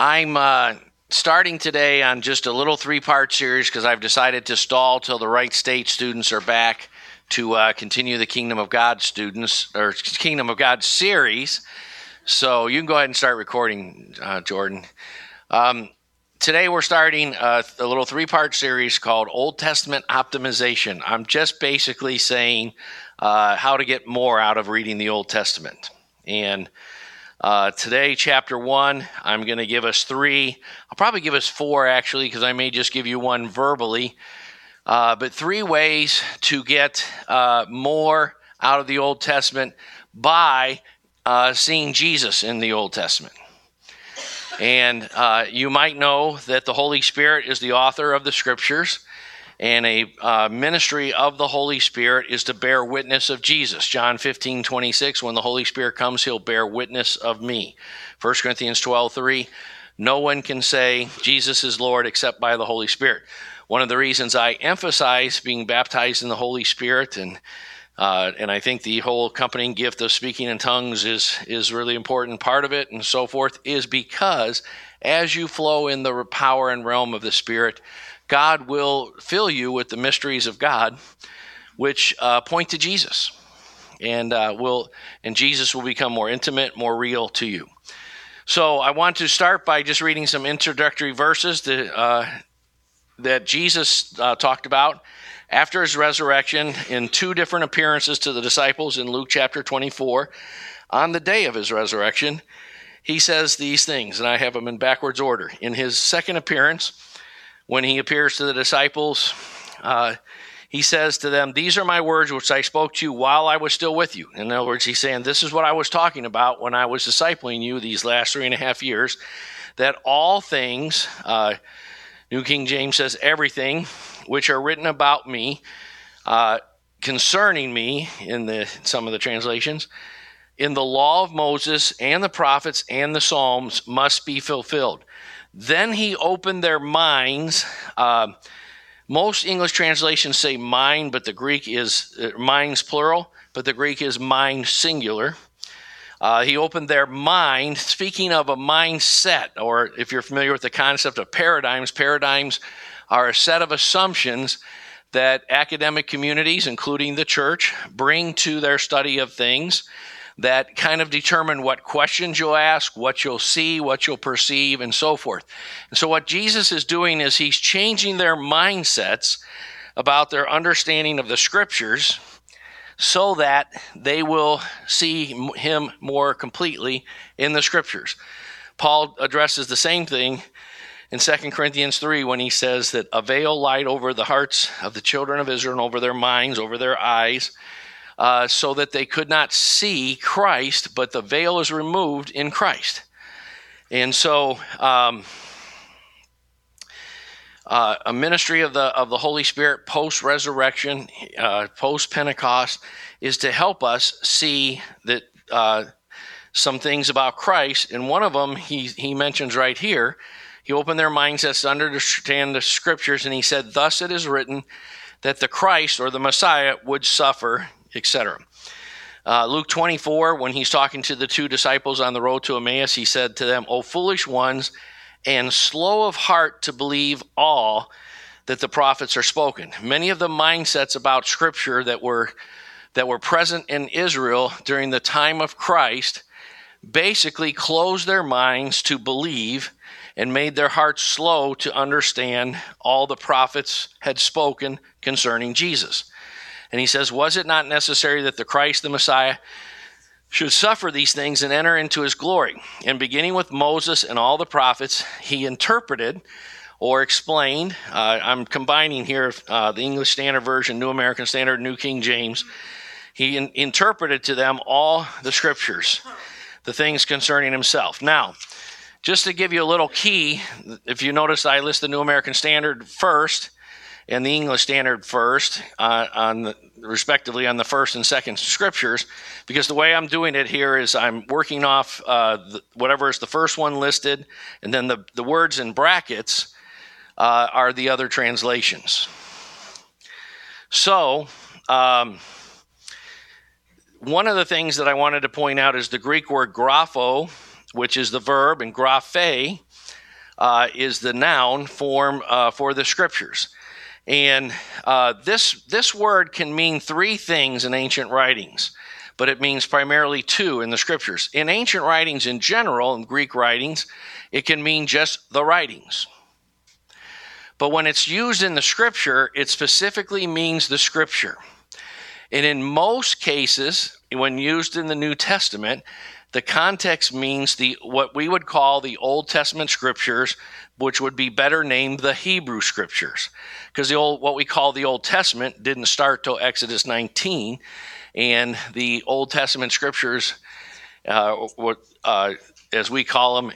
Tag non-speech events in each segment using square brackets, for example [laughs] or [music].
I'm uh, starting today on just a little three part series because I've decided to stall till the Wright State students are back to uh, continue the Kingdom of God students or Kingdom of God series. So you can go ahead and start recording, uh, Jordan. Um, today we're starting a, a little three part series called Old Testament Optimization. I'm just basically saying uh, how to get more out of reading the Old Testament. And uh, today, chapter one, I'm going to give us three. I'll probably give us four actually, because I may just give you one verbally. Uh, but three ways to get uh, more out of the Old Testament by uh, seeing Jesus in the Old Testament. And uh, you might know that the Holy Spirit is the author of the scriptures and a uh, ministry of the Holy Spirit is to bear witness of Jesus. John 15, 26, when the Holy Spirit comes, he'll bear witness of me. 1 Corinthians 12, 3, no one can say Jesus is Lord except by the Holy Spirit. One of the reasons I emphasize being baptized in the Holy Spirit and uh, and I think the whole accompanying gift of speaking in tongues is is really important part of it and so forth is because as you flow in the power and realm of the Spirit, God will fill you with the mysteries of God, which uh, point to Jesus, and uh, will and Jesus will become more intimate, more real to you. So I want to start by just reading some introductory verses that uh, that Jesus uh, talked about after his resurrection in two different appearances to the disciples in Luke chapter 24. On the day of his resurrection, he says these things, and I have them in backwards order. In his second appearance, when he appears to the disciples, uh, he says to them, These are my words which I spoke to you while I was still with you. In other words, he's saying, This is what I was talking about when I was discipling you these last three and a half years, that all things, uh, New King James says, everything which are written about me, uh, concerning me, in the some of the translations, in the law of Moses and the prophets and the Psalms must be fulfilled. Then he opened their minds. Uh, most English translations say mind, but the Greek is uh, minds plural, but the Greek is mind singular. Uh, he opened their mind, speaking of a mindset, or if you're familiar with the concept of paradigms, paradigms are a set of assumptions that academic communities, including the church, bring to their study of things that kind of determine what questions you'll ask, what you'll see, what you'll perceive, and so forth. And so, what Jesus is doing is he's changing their mindsets about their understanding of the scriptures so that they will see him more completely in the scriptures. Paul addresses the same thing in 2 Corinthians 3 when he says that a veil light over the hearts of the children of Israel and over their minds, over their eyes, uh, so that they could not see Christ, but the veil is removed in Christ. And so, um, uh, a ministry of the of the Holy Spirit post resurrection, uh, post Pentecost, is to help us see that uh, some things about Christ. And one of them he he mentions right here. He opened their mindsets to understand the scriptures, and he said, "Thus it is written." That the Christ or the Messiah would suffer etc. Uh, Luke 24, when he's talking to the two disciples on the road to Emmaus, he said to them, O foolish ones, and slow of heart to believe all that the prophets are spoken. Many of the mindsets about Scripture that were that were present in Israel during the time of Christ basically closed their minds to believe and made their hearts slow to understand all the prophets had spoken concerning Jesus. And he says, Was it not necessary that the Christ, the Messiah, should suffer these things and enter into his glory? And beginning with Moses and all the prophets, he interpreted or explained. Uh, I'm combining here uh, the English Standard Version, New American Standard, New King James. He in- interpreted to them all the scriptures, the things concerning himself. Now, just to give you a little key, if you notice, I list the New American Standard first and the English Standard first, uh, on the, respectively on the first and second scriptures, because the way I'm doing it here is I'm working off uh, the, whatever is the first one listed, and then the, the words in brackets uh, are the other translations. So, um, one of the things that I wanted to point out is the Greek word grapho, which is the verb, and graphe uh, is the noun form uh, for the scriptures. And uh, this, this word can mean three things in ancient writings, but it means primarily two in the scriptures. In ancient writings in general, in Greek writings, it can mean just the writings. But when it's used in the scripture, it specifically means the scripture. And in most cases, when used in the New Testament, the context means the what we would call the Old Testament scriptures, which would be better named the Hebrew scriptures, because the old what we call the Old Testament didn't start till Exodus 19, and the Old Testament scriptures, uh, what, uh, as we call them,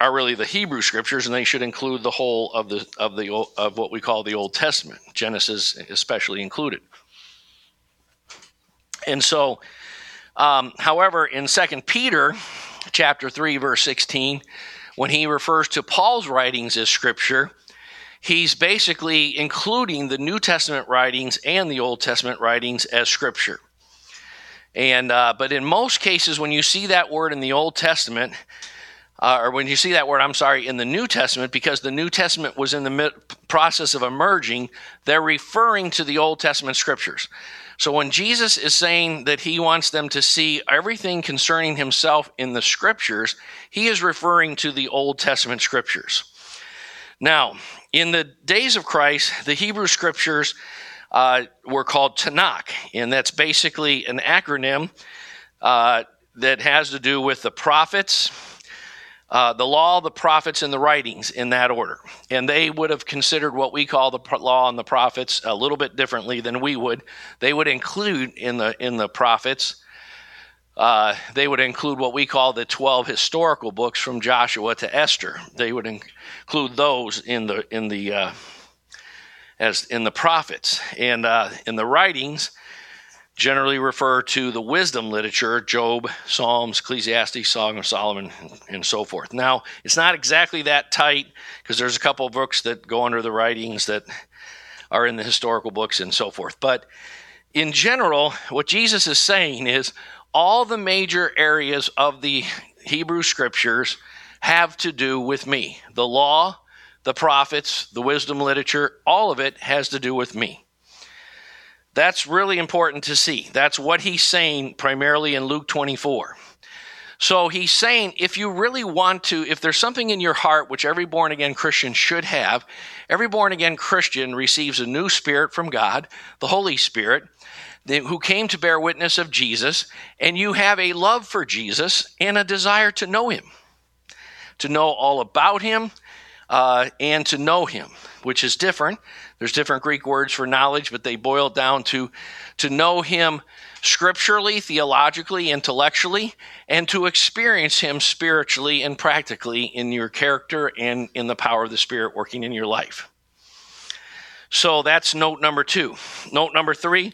are really the Hebrew scriptures, and they should include the whole of the of the of what we call the Old Testament, Genesis especially included. And so, um, however, in Second Peter chapter three, verse sixteen, when he refers to Paul's writings as scripture, he's basically including the New Testament writings and the Old Testament writings as scripture. And uh, but in most cases, when you see that word in the Old Testament, uh, or when you see that word, I'm sorry, in the New Testament, because the New Testament was in the process of emerging, they're referring to the Old Testament scriptures. So when Jesus is saying that he wants them to see everything concerning himself in the scriptures, he is referring to the Old Testament scriptures. Now, in the days of Christ, the Hebrew scriptures uh, were called Tanakh, and that's basically an acronym uh, that has to do with the prophets, uh, the law, the prophets, and the writings in that order. And they would have considered what we call the law and the prophets a little bit differently than we would. They would include in the in the prophets. Uh, they would include what we call the 12 historical books from Joshua to Esther. They would include those in the in the uh, as in the prophets and uh, in the writings generally refer to the wisdom literature Job, Psalms, Ecclesiastes, Song of Solomon, and so forth. Now, it's not exactly that tight because there's a couple books that go under the writings that are in the historical books and so forth. But in general, what Jesus is saying is all the major areas of the Hebrew scriptures have to do with me. The law, the prophets, the wisdom literature, all of it has to do with me. That's really important to see. That's what he's saying primarily in Luke 24. So he's saying if you really want to, if there's something in your heart which every born again Christian should have, every born again Christian receives a new spirit from God, the Holy Spirit, who came to bear witness of Jesus, and you have a love for Jesus and a desire to know him, to know all about him, uh, and to know him, which is different there's different Greek words for knowledge, but they boil down to to know him scripturally, theologically, intellectually, and to experience him spiritually and practically in your character and in the power of the Spirit working in your life. So that's note number two. Note number three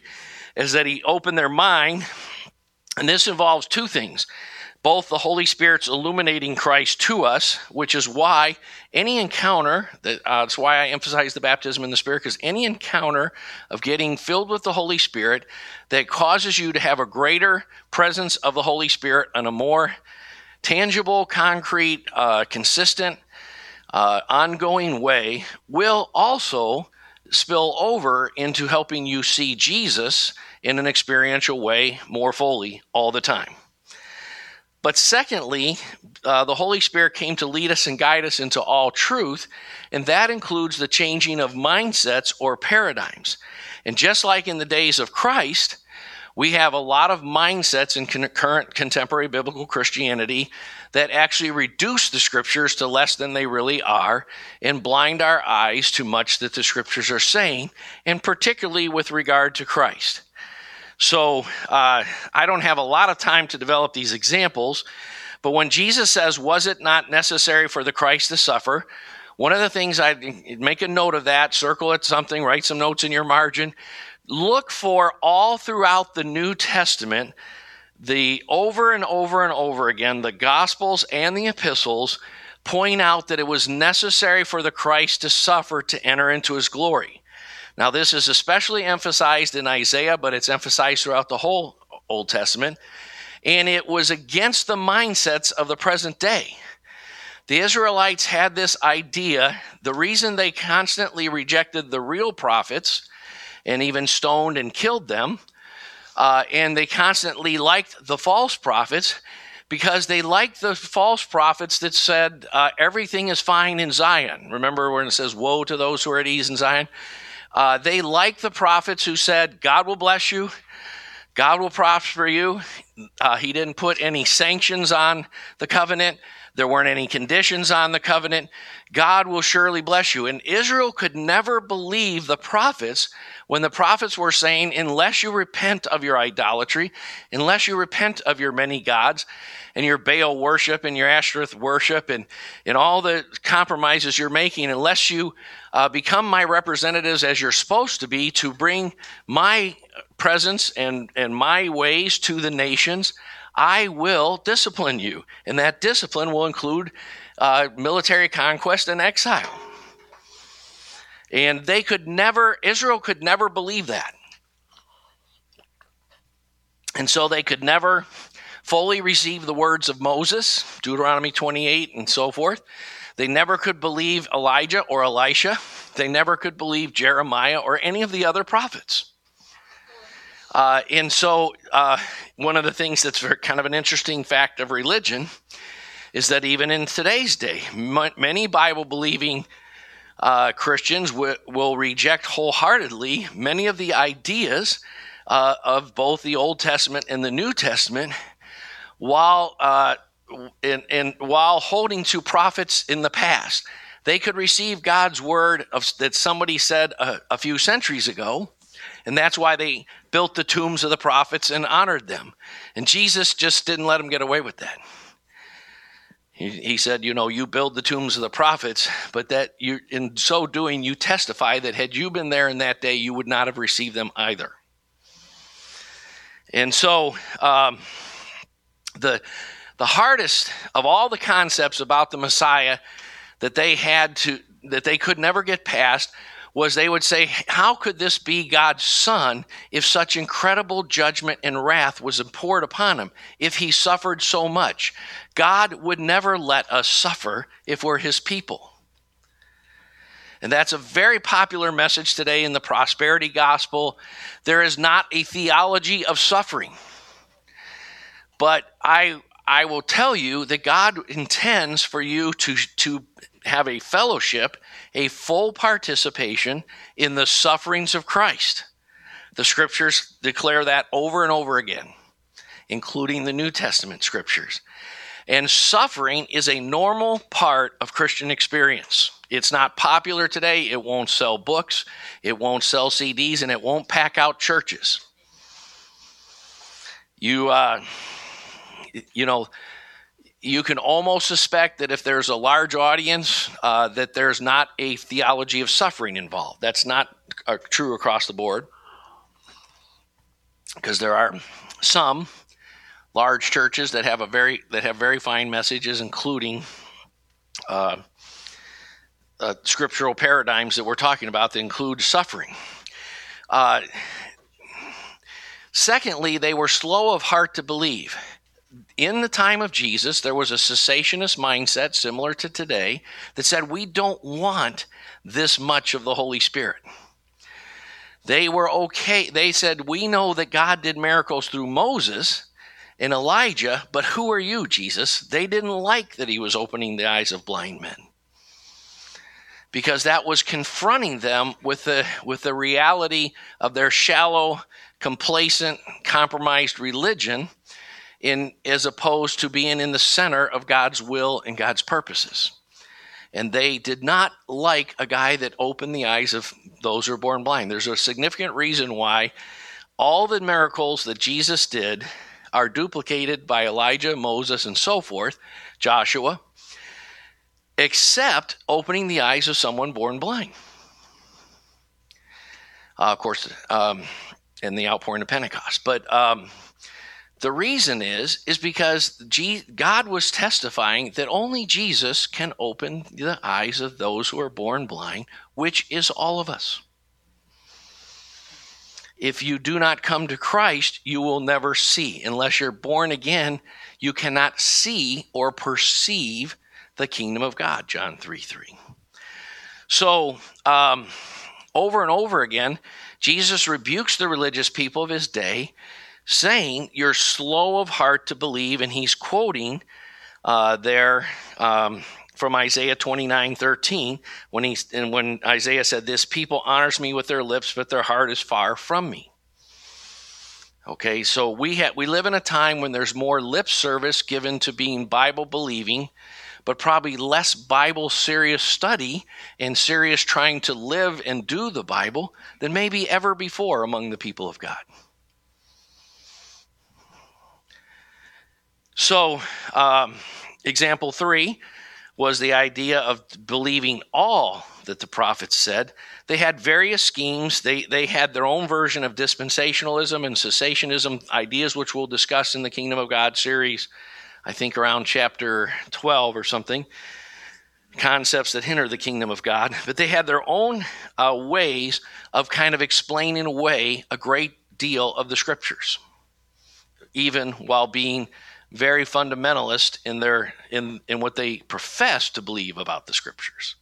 is that he opened their mind, and this involves two things both the Holy Spirit's illuminating Christ to us, which is why any encounter, that, uh, that's why I emphasize the baptism in the Spirit, because any encounter of getting filled with the Holy Spirit that causes you to have a greater presence of the Holy Spirit and a more tangible, concrete, uh, consistent, uh, ongoing way will also spill over into helping you see Jesus in an experiential way more fully all the time. But secondly, uh, the Holy Spirit came to lead us and guide us into all truth, and that includes the changing of mindsets or paradigms. And just like in the days of Christ, we have a lot of mindsets in current contemporary biblical Christianity that actually reduce the scriptures to less than they really are and blind our eyes to much that the scriptures are saying, and particularly with regard to Christ. So uh, I don't have a lot of time to develop these examples, but when Jesus says, Was it not necessary for the Christ to suffer? One of the things I'd make a note of that, circle it something, write some notes in your margin. Look for all throughout the New Testament the over and over and over again, the Gospels and the epistles point out that it was necessary for the Christ to suffer to enter into his glory. Now, this is especially emphasized in Isaiah, but it's emphasized throughout the whole Old Testament. And it was against the mindsets of the present day. The Israelites had this idea. The reason they constantly rejected the real prophets and even stoned and killed them, uh, and they constantly liked the false prophets because they liked the false prophets that said uh, everything is fine in Zion. Remember when it says, Woe to those who are at ease in Zion? Uh, they liked the prophets who said, God will bless you, God will prosper you. Uh, he didn't put any sanctions on the covenant. There weren't any conditions on the covenant. God will surely bless you. And Israel could never believe the prophets when the prophets were saying, unless you repent of your idolatry, unless you repent of your many gods and your Baal worship and your Ashtoreth worship and, and all the compromises you're making, unless you uh, become my representatives as you're supposed to be to bring my presence and, and my ways to the nations, I will discipline you. And that discipline will include uh, military conquest and exile. And they could never, Israel could never believe that. And so they could never fully receive the words of Moses, Deuteronomy 28, and so forth. They never could believe Elijah or Elisha. They never could believe Jeremiah or any of the other prophets. Uh, and so, uh, one of the things that's kind of an interesting fact of religion is that even in today's day, m- many Bible believing uh, Christians w- will reject wholeheartedly many of the ideas uh, of both the Old Testament and the New Testament, while uh, in, in, while holding to prophets in the past. They could receive God's word of, that somebody said a, a few centuries ago, and that's why they built the tombs of the prophets and honored them. And Jesus just didn't let them get away with that. He, said, You know, you build the tombs of the prophets, but that you, in so doing, you testify that had you been there in that day, you would not have received them either. And so, um, the, the hardest of all the concepts about the Messiah that they had to, that they could never get past was they would say, How could this be God's son if such incredible judgment and wrath was poured upon him, if he suffered so much? God would never let us suffer if we're his people. And that's a very popular message today in the prosperity gospel. There is not a theology of suffering. But I I will tell you that God intends for you to, to have a fellowship, a full participation in the sufferings of Christ. The scriptures declare that over and over again, including the New Testament scriptures. And suffering is a normal part of Christian experience. It's not popular today. It won't sell books, it won't sell CDs, and it won't pack out churches. You, uh, you know, you can almost suspect that if there's a large audience, uh, that there's not a theology of suffering involved. That's not uh, true across the board, because there are some large churches that have a very that have very fine messages, including uh, uh scriptural paradigms that we're talking about that include suffering. Uh, secondly, they were slow of heart to believe in the time of Jesus, there was a cessationist mindset similar to today that said, we don't want this much of the Holy Spirit. They were okay. They said, we know that God did miracles through Moses and Elijah, but who are you, Jesus? They didn't like that he was opening the eyes of blind men because that was confronting them with the, with the reality of their shallow, complacent, compromised religion in as opposed to being in the center of God's will and God's purposes. And they did not like a guy that opened the eyes of those who are born blind. There's a significant reason why all the miracles that Jesus did are duplicated by Elijah, Moses, and so forth, Joshua, except opening the eyes of someone born blind. Uh, of course, um, and the outpouring of Pentecost. But um, the reason is is because God was testifying that only Jesus can open the eyes of those who are born blind, which is all of us. If you do not come to Christ, you will never see. Unless you're born again, you cannot see or perceive the kingdom of God, John 3 3. So, um, over and over again, Jesus rebukes the religious people of his day, saying, You're slow of heart to believe. And he's quoting uh, there um, from Isaiah 29 13, when, he, and when Isaiah said, This people honors me with their lips, but their heart is far from me. Okay, so we ha- we live in a time when there's more lip service given to being Bible believing, but probably less Bible serious study and serious trying to live and do the Bible than maybe ever before among the people of God. So, um, example three was the idea of believing all that the prophets said. They had various schemes. They, they had their own version of dispensationalism and cessationism ideas, which we'll discuss in the Kingdom of God series, I think around chapter 12 or something. Concepts that hinder the kingdom of God. But they had their own uh, ways of kind of explaining away a great deal of the scriptures, even while being very fundamentalist in their in in what they profess to believe about the scriptures.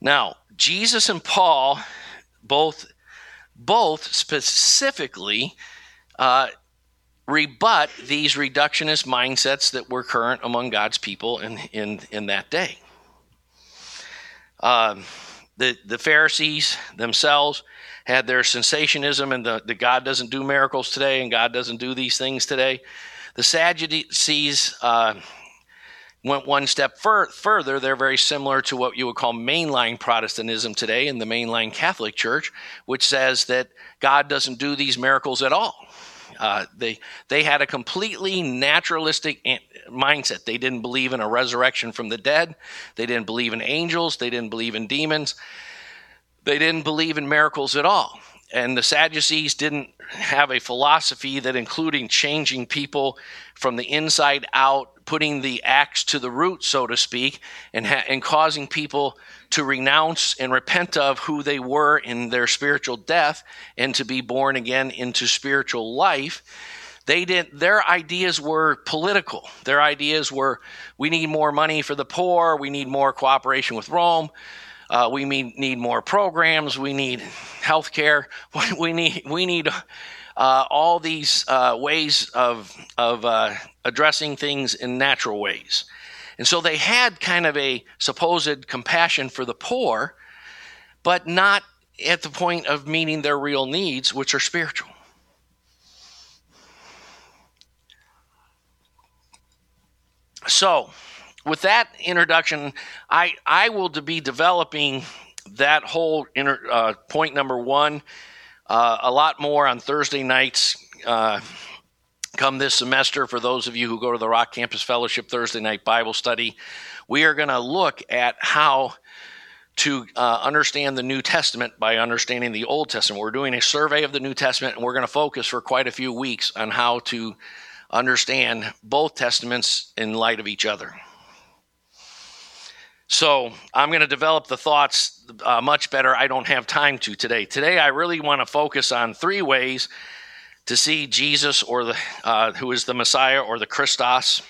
Now, Jesus and Paul both both specifically uh, rebut these reductionist mindsets that were current among God's people in in, in that day. Um, the the Pharisees themselves had their cessationism and the, the God doesn't do miracles today and God doesn't do these things today. The Sadducees uh, went one step fur- further. They're very similar to what you would call mainline Protestantism today in the mainline Catholic Church, which says that God doesn't do these miracles at all. Uh, they they had a completely naturalistic mindset. They didn't believe in a resurrection from the dead. They didn't believe in angels. They didn't believe in demons. They didn't believe in miracles at all and the Sadducees didn't have a philosophy that including changing people from the inside out, putting the axe to the root, so to speak, and, ha- and causing people to renounce and repent of who they were in their spiritual death and to be born again into spiritual life. They did their ideas were political. Their ideas were we need more money for the poor, we need more cooperation with Rome uh, we need, need more programs. We need health care. [laughs] We need, we need uh, all these uh, ways of, of uh, addressing things in natural ways. And so they had kind of a supposed compassion for the poor, but not at the point of meeting their real needs, which are spiritual. So, with that introduction, I I will be developing that whole inter, uh, point number one uh, a lot more on Thursday nights. Uh, come this semester, for those of you who go to the Rock Campus Fellowship Thursday night Bible study, we are going to look at how to uh, understand the New Testament by understanding the Old Testament. We're doing a survey of the New Testament, and we're going to focus for quite a few weeks on how to understand both Testaments in light of each other. So I'm going to develop the thoughts uh, much better. I don't have time to today. Today, I really want to focus on three ways to see Jesus or the uh, who is the Messiah or the Christos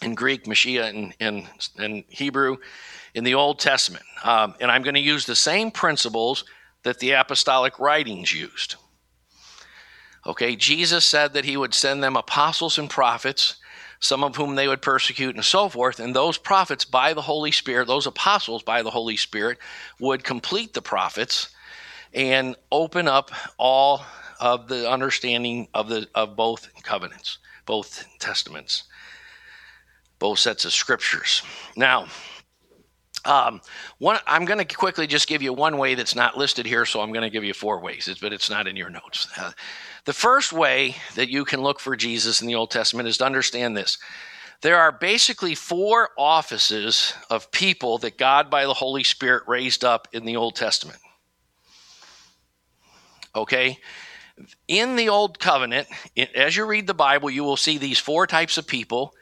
in Greek, Mashiach in, in, in Hebrew, in the Old Testament. Um, and I'm going to use the same principles that the apostolic writings used. Okay, Jesus said that he would send them apostles and prophets some of whom they would persecute, and so forth. And those prophets, by the Holy Spirit, those apostles, by the Holy Spirit, would complete the prophets and open up all of the understanding of the of both covenants, both testaments, both sets of scriptures. Now, um, one, I'm going to quickly just give you one way that's not listed here, so I'm going to give you four ways, but it's not in your notes. Uh, the first way that you can look for Jesus in the Old Testament is to understand this. There are basically four offices of people that God, by the Holy Spirit, raised up in the Old Testament. Okay? In the Old Covenant, as you read the Bible, you will see these four types of people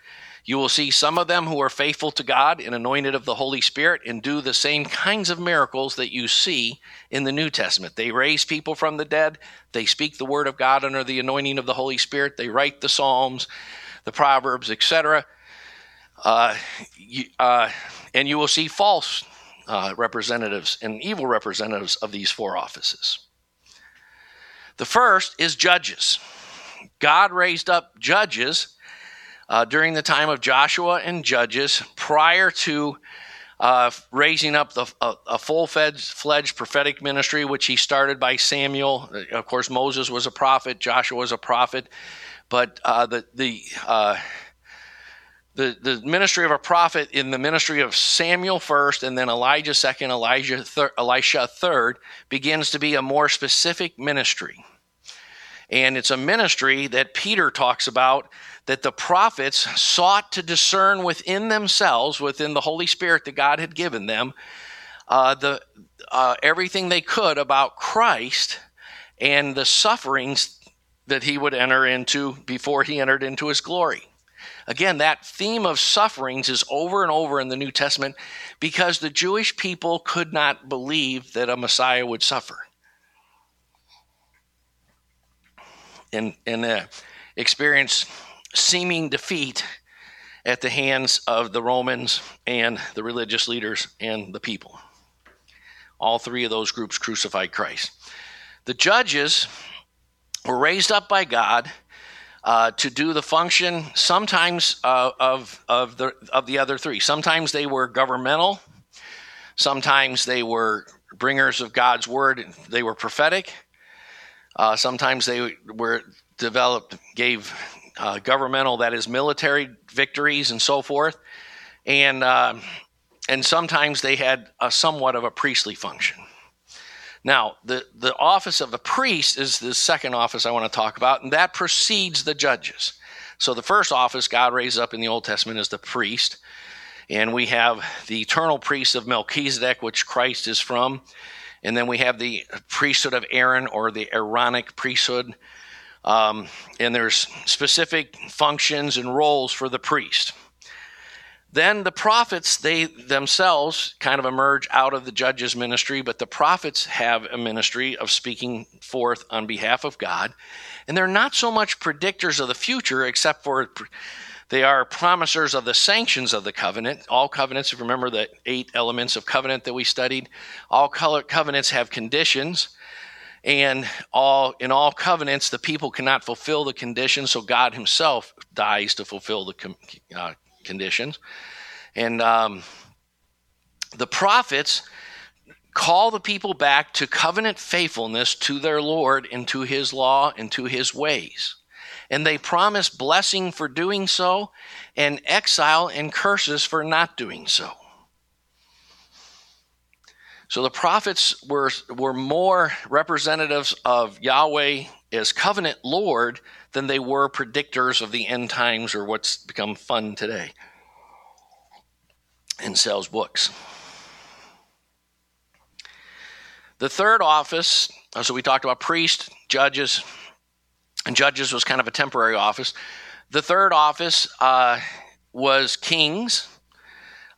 you will see some of them who are faithful to God and anointed of the Holy Spirit and do the same kinds of miracles that you see in the New Testament. They raise people from the dead, they speak the word of God under the anointing of the Holy Spirit, they write the Psalms, the Proverbs, etc. Uh, uh, and you will see false uh, representatives and evil representatives of these four offices. The first is judges. God raised up judges uh, during the time of Joshua and Judges prior to uh, raising up the, a, a full fledged prophetic ministry, which he started by Samuel. Of course, Moses was a prophet, Joshua was a prophet, but uh, the the uh, the, the ministry of a prophet in the ministry of Samuel first, and then Elijah second, Elijah thir- Elisha third, begins to be a more specific ministry. And it's a ministry that Peter talks about that the prophets sought to discern within themselves, within the Holy Spirit that God had given them, uh, the, uh, everything they could about Christ and the sufferings that he would enter into before he entered into his glory. Again, that theme of sufferings is over and over in the New Testament because the Jewish people could not believe that a Messiah would suffer. And, and uh, experience seeming defeat at the hands of the Romans and the religious leaders and the people. All three of those groups crucified Christ. The judges were raised up by God uh, to do the function sometimes uh, of, of, the, of the other three. Sometimes they were governmental, sometimes they were bringers of God's word, they were prophetic. Uh, sometimes they were developed, gave uh, governmental, that is, military victories and so forth. And, uh, and sometimes they had a somewhat of a priestly function. Now, the, the office of the priest is the second office I want to talk about, and that precedes the judges. So, the first office God raised up in the Old Testament is the priest. And we have the eternal priest of Melchizedek, which Christ is from. And then we have the priesthood of Aaron or the Aaronic priesthood. Um, and there's specific functions and roles for the priest. Then the prophets, they themselves kind of emerge out of the judge's ministry, but the prophets have a ministry of speaking forth on behalf of God. And they're not so much predictors of the future, except for they are promisers of the sanctions of the covenant. All covenants, if you remember the eight elements of covenant that we studied, all covenants have conditions. And all in all covenants, the people cannot fulfill the conditions, so God Himself dies to fulfill the uh, conditions. And um, the prophets call the people back to covenant faithfulness to their Lord and to his law and to his ways. And they promise blessing for doing so and exile and curses for not doing so. So the prophets were, were more representatives of Yahweh as covenant Lord than they were predictors of the end times or what's become fun today and sells books. The third office, uh, so we talked about priests, judges, and judges was kind of a temporary office. The third office uh, was kings.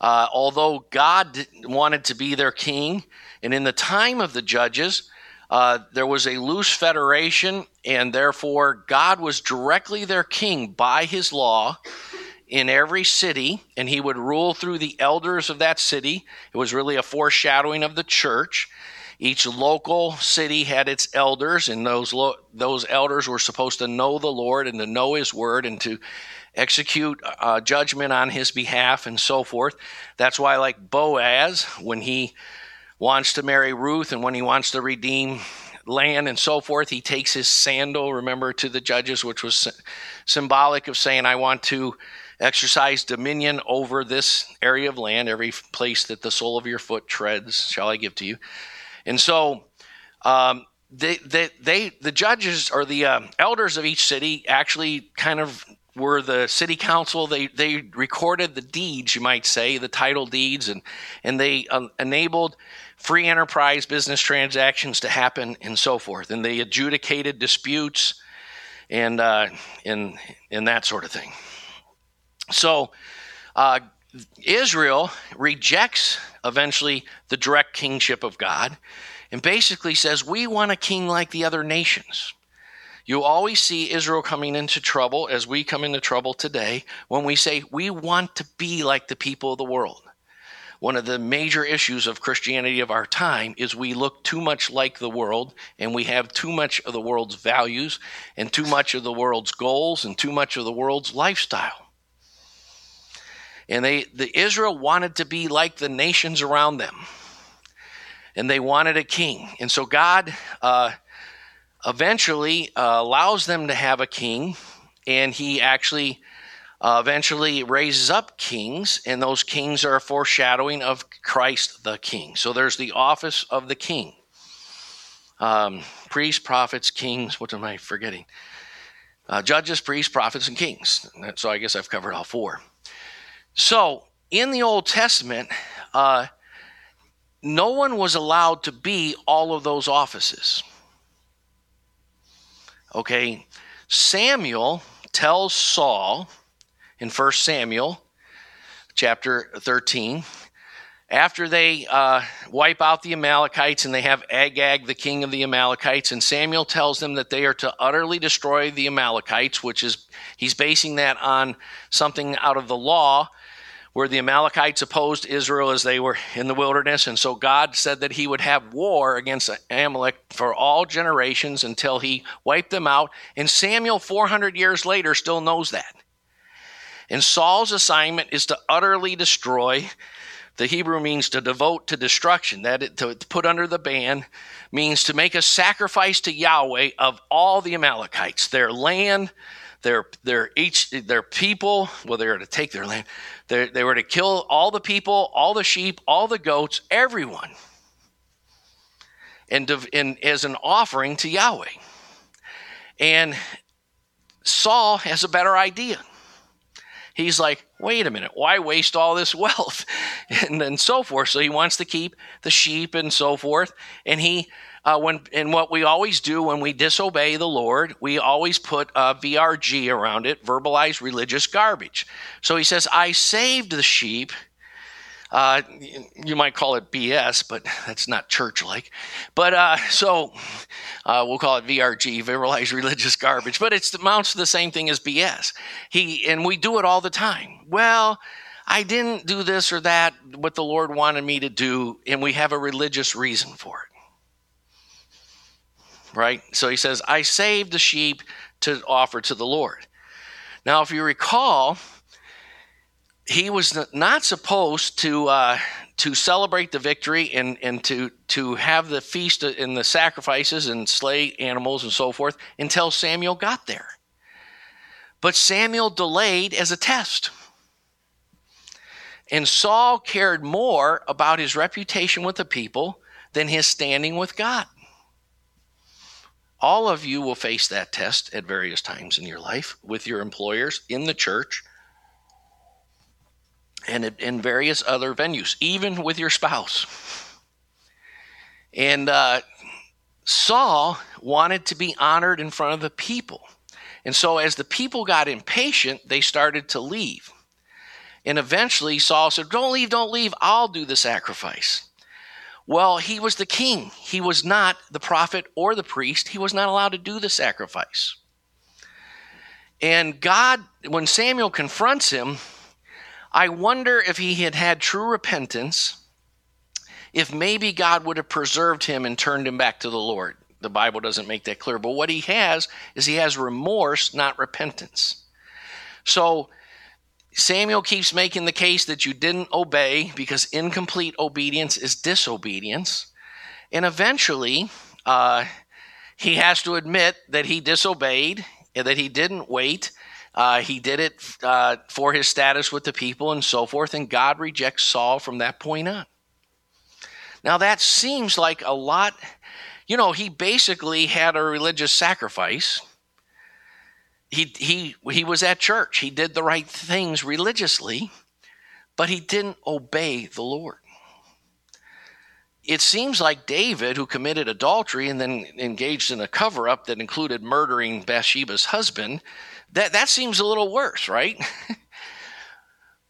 Uh, although God wanted to be their king, and in the time of the judges, uh, there was a loose federation, and therefore God was directly their king by his law in every city, and he would rule through the elders of that city. It was really a foreshadowing of the church. Each local city had its elders, and those, lo- those elders were supposed to know the Lord and to know his word and to execute uh, judgment on his behalf and so forth. That's why, like Boaz, when he wants to marry Ruth and when he wants to redeem land and so forth, he takes his sandal, remember, to the judges, which was symbolic of saying, I want to exercise dominion over this area of land, every place that the sole of your foot treads, shall I give to you. And so, um, they, they, they, the judges or the uh, elders of each city actually kind of were the city council. They they recorded the deeds, you might say, the title deeds, and and they um, enabled free enterprise business transactions to happen and so forth. And they adjudicated disputes and uh, and and that sort of thing. So uh, Israel rejects eventually the direct kingship of God and basically says, We want a king like the other nations. You always see Israel coming into trouble as we come into trouble today when we say we want to be like the people of the world. One of the major issues of Christianity of our time is we look too much like the world and we have too much of the world's values and too much of the world's goals and too much of the world's lifestyle. And they the Israel wanted to be like the nations around them. And they wanted a king. And so God uh, eventually uh, allows them to have a king, and he actually uh, eventually raises up kings, and those kings are a foreshadowing of Christ the King. So there's the office of the king. Um, priests, prophets, kings, what am I forgetting? Uh, judges, priests, prophets, and kings. So I guess I've covered all four. So in the Old Testament, uh, no one was allowed to be all of those offices. Okay, Samuel tells Saul in 1 Samuel chapter 13, after they uh, wipe out the Amalekites and they have Agag, the king of the Amalekites, and Samuel tells them that they are to utterly destroy the Amalekites, which is, he's basing that on something out of the law where the Amalekites opposed Israel as they were in the wilderness. And so God said that he would have war against Amalek for all generations until he wiped them out. And Samuel, 400 years later, still knows that. And Saul's assignment is to utterly destroy. The Hebrew means to devote to destruction. That to put under the ban means to make a sacrifice to Yahweh of all the Amalekites, their land, their their each their people. Well, they were to take their land. They, they were to kill all the people, all the sheep, all the goats, everyone, and, and as an offering to Yahweh. And Saul has a better idea. He's like, wait a minute, why waste all this wealth? [laughs] and, and so forth. So he wants to keep the sheep and so forth. And he uh, when and what we always do when we disobey the Lord, we always put a VRG around it, verbalized religious garbage. So he says, "I saved the sheep." Uh, you might call it BS, but [laughs] that's not church-like. But uh, so uh, we'll call it VRG, verbalized [laughs] religious garbage. But it amounts to the same thing as BS. He and we do it all the time. Well. I didn't do this or that, what the Lord wanted me to do, and we have a religious reason for it right? So he says, I saved the sheep to offer to the Lord. Now, if you recall, he was not supposed to uh, to celebrate the victory and, and to to have the feast and the sacrifices and slay animals and so forth until Samuel got there. But Samuel delayed as a test. And Saul cared more about his reputation with the people than his standing with God. All of you will face that test at various times in your life with your employers, in the church, and in various other venues, even with your spouse. And uh, Saul wanted to be honored in front of the people. And so, as the people got impatient, they started to leave. And eventually, Saul said, Don't leave, don't leave, I'll do the sacrifice. Well, he was the king. He was not the prophet or the priest. He was not allowed to do the sacrifice. And God, when Samuel confronts him, I wonder if he had had true repentance, if maybe God would have preserved him and turned him back to the Lord. The Bible doesn't make that clear. But what he has is he has remorse, not repentance. So Samuel keeps making the case that you didn't obey because incomplete obedience is disobedience. And eventually, uh, he has to admit that he disobeyed and that he didn't wait. Uh, he did it uh, for his status with the people and so forth, and God rejects Saul from that point on. Now, that seems like a lot. You know, he basically had a religious sacrifice he, he, he was at church. He did the right things religiously, but he didn't obey the Lord. It seems like David, who committed adultery and then engaged in a cover up that included murdering Bathsheba's husband, that, that seems a little worse, right? [laughs]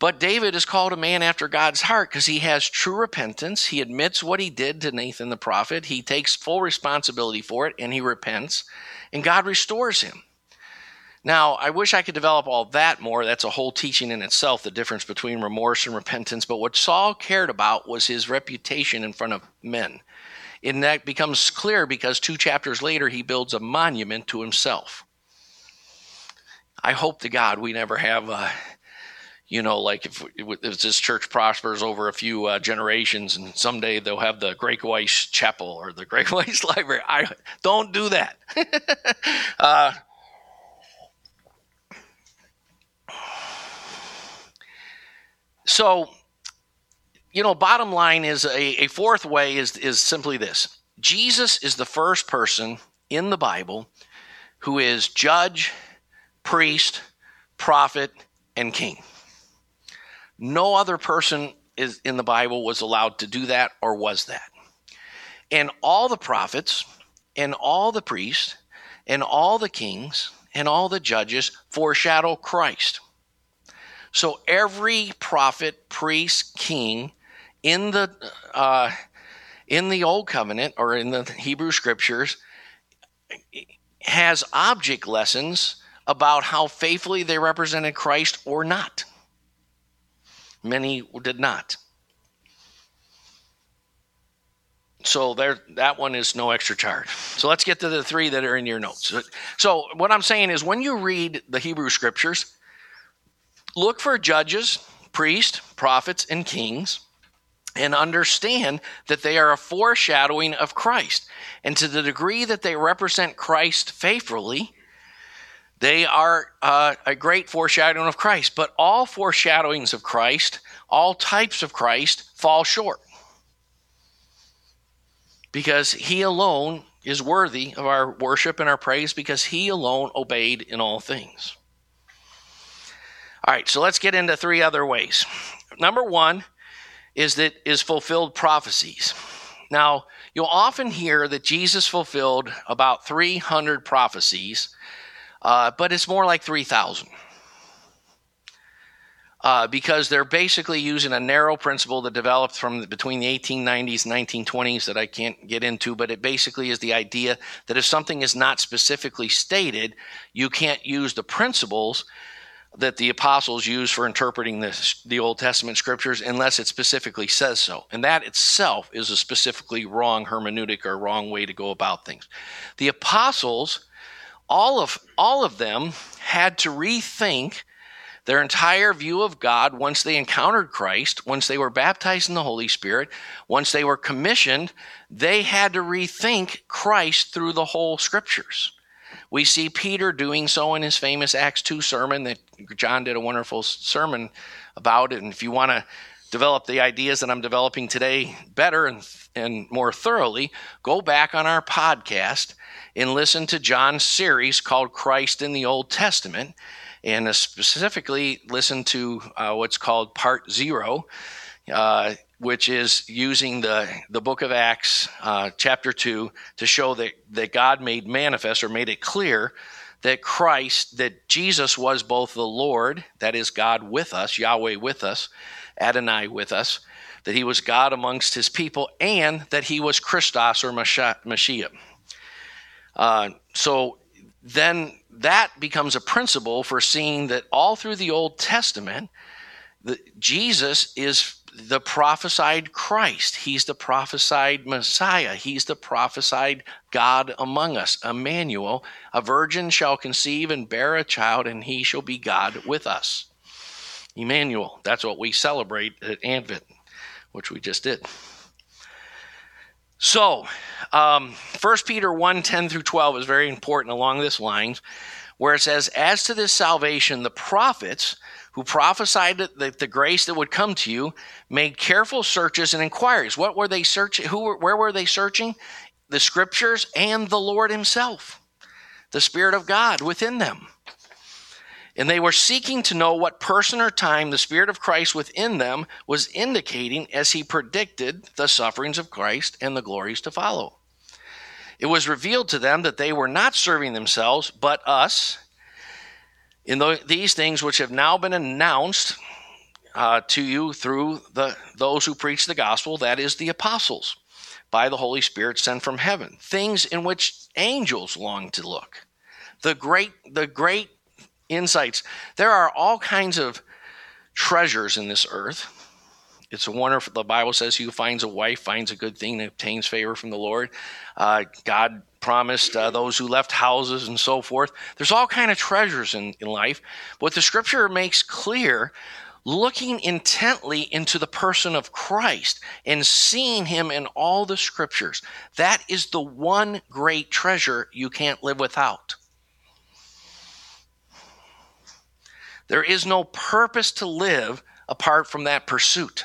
But David is called a man after God's heart because he has true repentance. He admits what he did to Nathan the prophet. He takes full responsibility for it and he repents, and God restores him. Now, I wish I could develop all that more. That's a whole teaching in itself, the difference between remorse and repentance. But what Saul cared about was his reputation in front of men. And that becomes clear because two chapters later, he builds a monument to himself. I hope to God we never have, uh, you know, like if, if, this church prospers over a few uh, generations and someday they'll have the Great Weiss Chapel or the Great [laughs] Weiss Library. I don't do that. [laughs] uh, So, you know, bottom line is a, a fourth way is, is simply this Jesus is the first person in the Bible who is judge, priest, prophet, and king. No other person is in the Bible was allowed to do that or was that. And all the prophets and all the priests and all the kings and all the judges foreshadow Christ. So every prophet, priest, king in the uh, in the Old Covenant or in the Hebrew Scriptures has object lessons about how faithfully they represented Christ or not. Many did not. So there, that one is no extra charge. So let's get to the three that are in your notes. So what I'm saying is, when you read the Hebrew Scriptures, look for judges, priests, prophets, and kings, and understand that they are a foreshadowing of Christ. And to the degree that they represent Christ faithfully, they are uh, a great foreshadowing of Christ. But all foreshadowings of Christ, all types of Christ, fall short. Because he alone is worthy of our worship and our praise because he alone obeyed in all things. All right, so let's get into three other ways. Number one is that is fulfilled prophecies. Now, you'll often hear that Jesus fulfilled about 300 prophecies, uh, but it's more like 3,000. Uh, because they're basically using a narrow principle that developed from the, between the 1890s and 1920s that I can't get into, but it basically is the idea that if something is not specifically stated, you can't use the principles that the apostles use for interpreting the Old Testament scriptures unless it specifically says so. And that itself is a specifically wrong hermeneutic or wrong way to go about things. The apostles, all of, all of them had to rethink their entire view of God once they encountered Christ, once they were baptized in the Holy Spirit, once they were commissioned, they had to rethink Christ through the whole scriptures. We see Peter doing so in his famous Acts 2 sermon that John did a wonderful sermon about it. And if you want to develop the ideas that I'm developing today better and, and more thoroughly, go back on our podcast and listen to John's series called Christ in the Old Testament. And specifically, listen to uh, what's called Part Zero. Uh, which is using the, the book of Acts, uh, chapter 2, to show that, that God made manifest or made it clear that Christ, that Jesus was both the Lord, that is God with us, Yahweh with us, Adonai with us, that he was God amongst his people, and that he was Christos or Mashiach. Uh, so then that becomes a principle for seeing that all through the Old Testament, the, Jesus is the prophesied Christ. He's the prophesied Messiah. He's the prophesied God among us. Emmanuel, a virgin shall conceive and bear a child, and he shall be God with us. Emmanuel, that's what we celebrate at Advent, which we just did. So, um, 1 Peter 1 10 through 12 is very important along this line, where it says, As to this salvation, the prophets who prophesied that the grace that would come to you made careful searches and inquiries. What were they searching? Who, where were they searching? The scriptures and the Lord Himself, the Spirit of God within them. And they were seeking to know what person or time the Spirit of Christ within them was indicating as He predicted the sufferings of Christ and the glories to follow. It was revealed to them that they were not serving themselves, but us in the, these things which have now been announced uh, to you through the those who preach the gospel, that is the apostles, by the Holy Spirit sent from heaven. Things in which angels long to look. The great, the great insights. There are all kinds of treasures in this earth. It's a wonderful. The Bible says, "He who finds a wife finds a good thing and obtains favor from the Lord." Uh, God promised uh, those who left houses and so forth. There's all kind of treasures in, in life. What the Scripture makes clear, looking intently into the person of Christ and seeing Him in all the Scriptures, that is the one great treasure you can't live without. There is no purpose to live apart from that pursuit.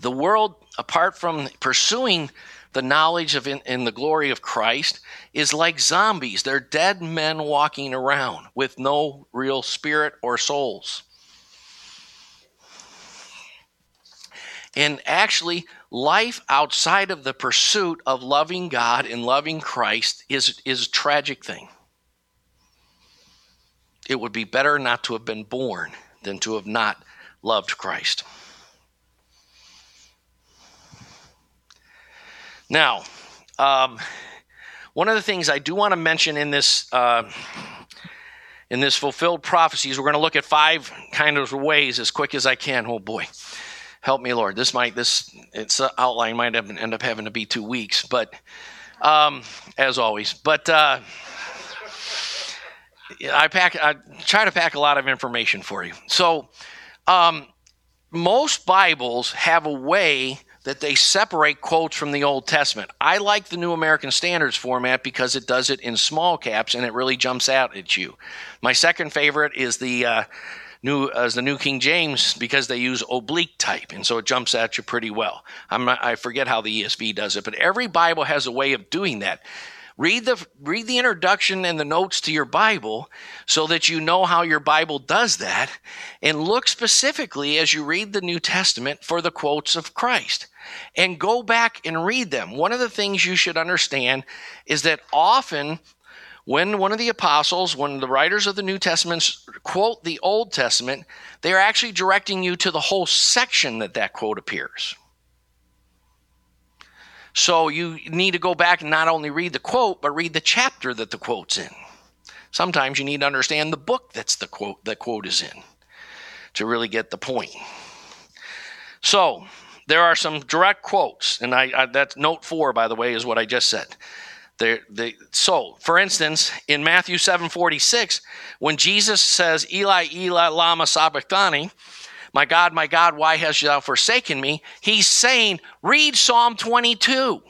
The world, apart from pursuing the knowledge of in, in, the glory of Christ, is like zombies. They're dead men walking around with no real spirit or souls. And actually, life outside of the pursuit of loving God and loving Christ is, is a tragic thing. It would be better not to have been born than to have not loved Christ. Now, um, one of the things I do want to mention in this uh, in this fulfilled prophecies, we're going to look at five kind of ways as quick as I can. Oh boy, help me, Lord. This might this its outline might end up having to be two weeks, but um, as always, but. Uh, I pack. I try to pack a lot of information for you. So, um, most Bibles have a way that they separate quotes from the Old Testament. I like the New American Standards format because it does it in small caps and it really jumps out at you. My second favorite is the uh, new as the New King James because they use oblique type and so it jumps at you pretty well. I'm I forget how the ESV does it, but every Bible has a way of doing that. Read the read the introduction and the notes to your Bible so that you know how your Bible does that and look specifically as you read the New Testament for the quotes of Christ and go back and read them. One of the things you should understand is that often when one of the apostles, when the writers of the New Testament quote the Old Testament, they are actually directing you to the whole section that that quote appears. So you need to go back and not only read the quote, but read the chapter that the quote's in. Sometimes you need to understand the book that's the quote that quote is in to really get the point. So there are some direct quotes, and I, I that's note four, by the way, is what I just said. They, they, so, for instance, in Matthew 7:46, when Jesus says, "Eli, Eli, lama sabachthani," My God, my God, why hast thou forsaken me? He's saying, read Psalm 22.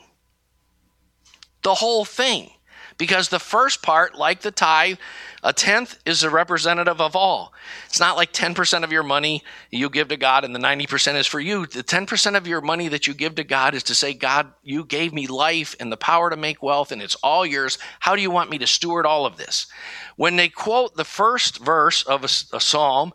The whole thing. Because the first part, like the tithe, a tenth is a representative of all. It's not like 10% of your money you give to God and the 90% is for you. The 10% of your money that you give to God is to say, God, you gave me life and the power to make wealth and it's all yours. How do you want me to steward all of this? When they quote the first verse of a, a psalm,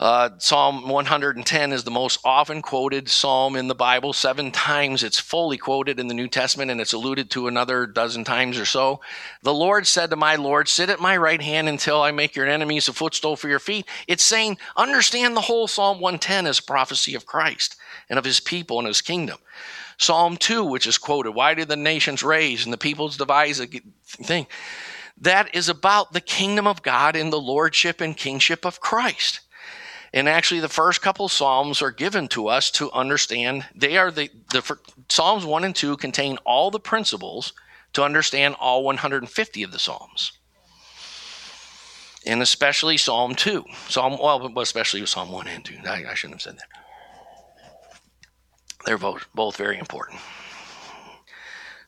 uh, psalm 110 is the most often quoted psalm in the Bible. Seven times it's fully quoted in the New Testament, and it's alluded to another dozen times or so. The Lord said to my Lord, Sit at my right hand until I make your enemies a footstool for your feet. It's saying, understand the whole Psalm 110 as a prophecy of Christ and of his people and his kingdom. Psalm 2, which is quoted, Why did the nations rage and the peoples devise a thing? That is about the kingdom of God and the lordship and kingship of Christ. And actually, the first couple Psalms are given to us to understand. They are the, the Psalms 1 and 2 contain all the principles to understand all 150 of the Psalms. And especially Psalm 2. Psalm, well, especially Psalm 1 and 2. I, I shouldn't have said that. They're both, both very important.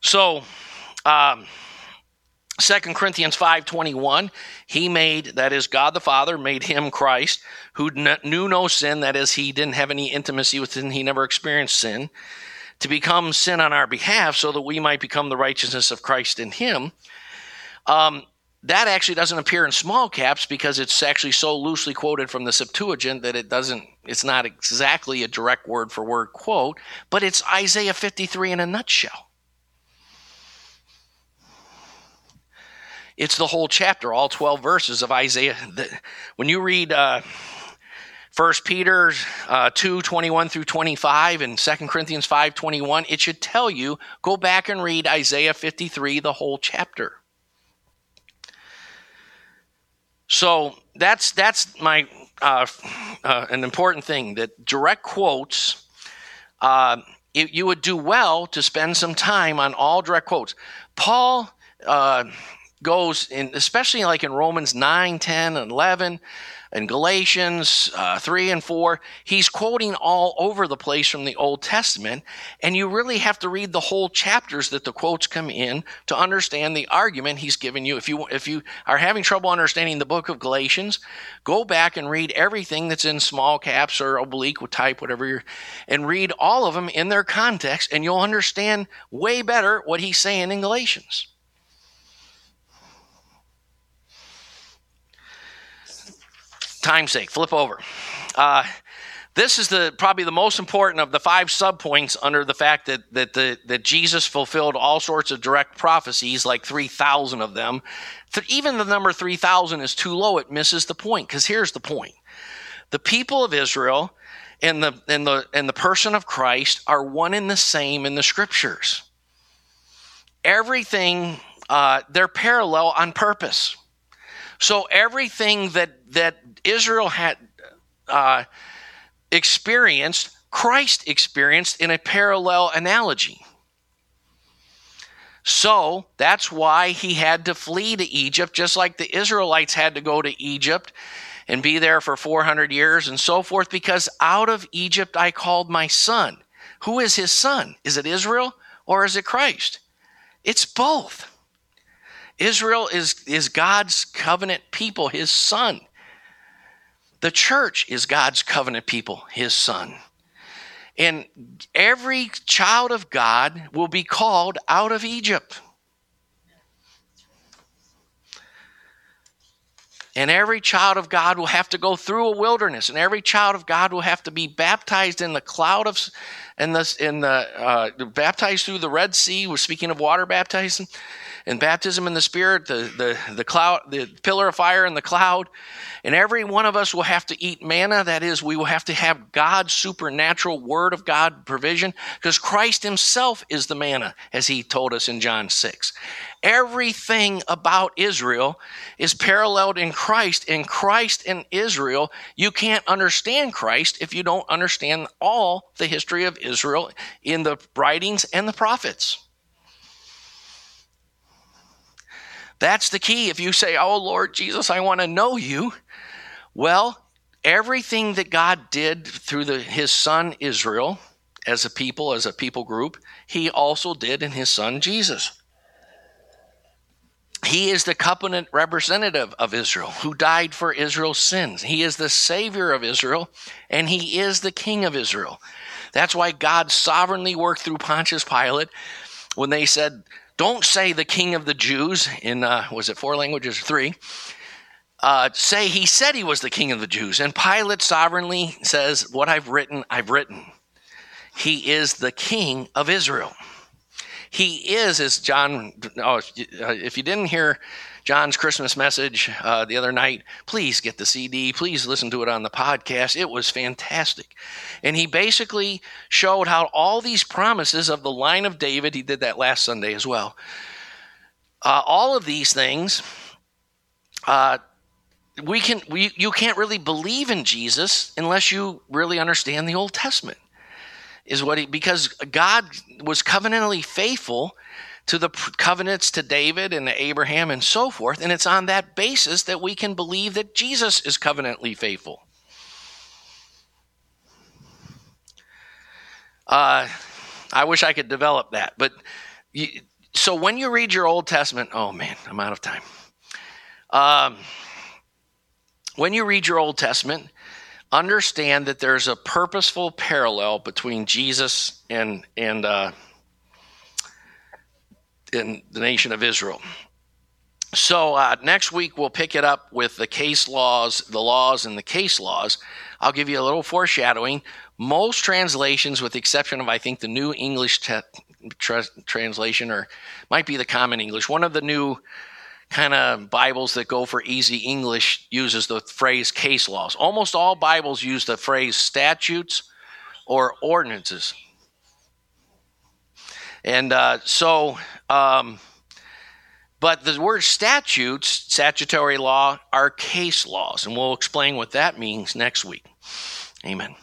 So, um, 2 Corinthians 5:21 he made that is God the Father made him Christ who knew no sin that is he didn't have any intimacy with sin he never experienced sin to become sin on our behalf so that we might become the righteousness of Christ in him. Um, that actually doesn't appear in small caps because it's actually so loosely quoted from the Septuagint that it doesn't it's not exactly a direct word for word quote but it's Isaiah 53 in a nutshell it's the whole chapter, all 12 verses of Isaiah. When you read uh, 1 Peter uh, 2 21 through 25 and 2 Corinthians 5 21, it should tell you go back and read Isaiah 53, the whole chapter. So that's that's my uh, uh, an important thing that direct quotes. Uh, it, you would do well to spend some time on all direct quotes. Paul uh, goes in, especially like in Romans 9, 10, and 11 and Galatians uh, 3 and 4, he's quoting all over the place from the Old Testament. And you really have to read the whole chapters that the quotes come in to understand the argument he's giving you. If you, if you are having trouble understanding the book of Galatians, go back and read everything that's in small caps or oblique type, whatever you're, and read all of them in their context, and you'll understand way better what he's saying in Galatians. Time's sake, flip over. Uh, this is the probably the most important of the five subpoints under the fact that that the that Jesus fulfilled all sorts of direct prophecies, like three thousand of them. Even the number three thousand is too low; it misses the point. Because here's the point: the people of Israel and the and the and the person of Christ are one and the same in the Scriptures. Everything uh, they're parallel on purpose. So everything that that Israel had uh, experienced, Christ experienced in a parallel analogy. So that's why he had to flee to Egypt, just like the Israelites had to go to Egypt and be there for 400 years and so forth, because out of Egypt I called my son. Who is his son? Is it Israel or is it Christ? It's both. Israel is, is God's covenant people, his son. The church is God's covenant people, his son. And every child of God will be called out of Egypt. And every child of God will have to go through a wilderness, and every child of God will have to be baptized in the cloud of, in the, in the uh, baptized through the Red Sea. We're speaking of water baptizing, and baptism in the Spirit, the the the cloud, the pillar of fire and the cloud, and every one of us will have to eat manna. That is, we will have to have God's supernatural Word of God provision because Christ Himself is the manna, as He told us in John 6. Everything about Israel is paralleled in Christ. In Christ and Israel, you can't understand Christ if you don't understand all the history of Israel in the writings and the prophets. That's the key. If you say, Oh Lord Jesus, I want to know you, well, everything that God did through the, his son Israel as a people, as a people group, he also did in his son Jesus. He is the covenant representative of Israel who died for Israel's sins. He is the savior of Israel and he is the king of Israel. That's why God sovereignly worked through Pontius Pilate when they said, Don't say the king of the Jews in, uh, was it four languages or three? uh, say he said he was the king of the Jews. And Pilate sovereignly says, What I've written, I've written. He is the king of Israel. He is, as John, oh, if you didn't hear John's Christmas message uh, the other night, please get the CD. Please listen to it on the podcast. It was fantastic. And he basically showed how all these promises of the line of David, he did that last Sunday as well, uh, all of these things uh, we can we, you can't really believe in Jesus unless you really understand the Old Testament. Is what he because God was covenantally faithful to the covenants to David and to Abraham and so forth, and it's on that basis that we can believe that Jesus is covenantly faithful. Uh, I wish I could develop that, but you, so when you read your Old Testament, oh man, I'm out of time. Um, when you read your Old Testament, understand that there's a purposeful parallel between Jesus and and uh, in the nation of Israel. So uh, next week we'll pick it up with the case laws, the laws, and the case laws. I'll give you a little foreshadowing. Most translations, with the exception of I think the New English te- tra- translation, or might be the Common English, one of the new kind of Bibles that go for easy English uses the phrase case laws. Almost all Bibles use the phrase statutes or ordinances. And uh, so, um, but the word statutes, statutory law, are case laws, and we'll explain what that means next week. Amen.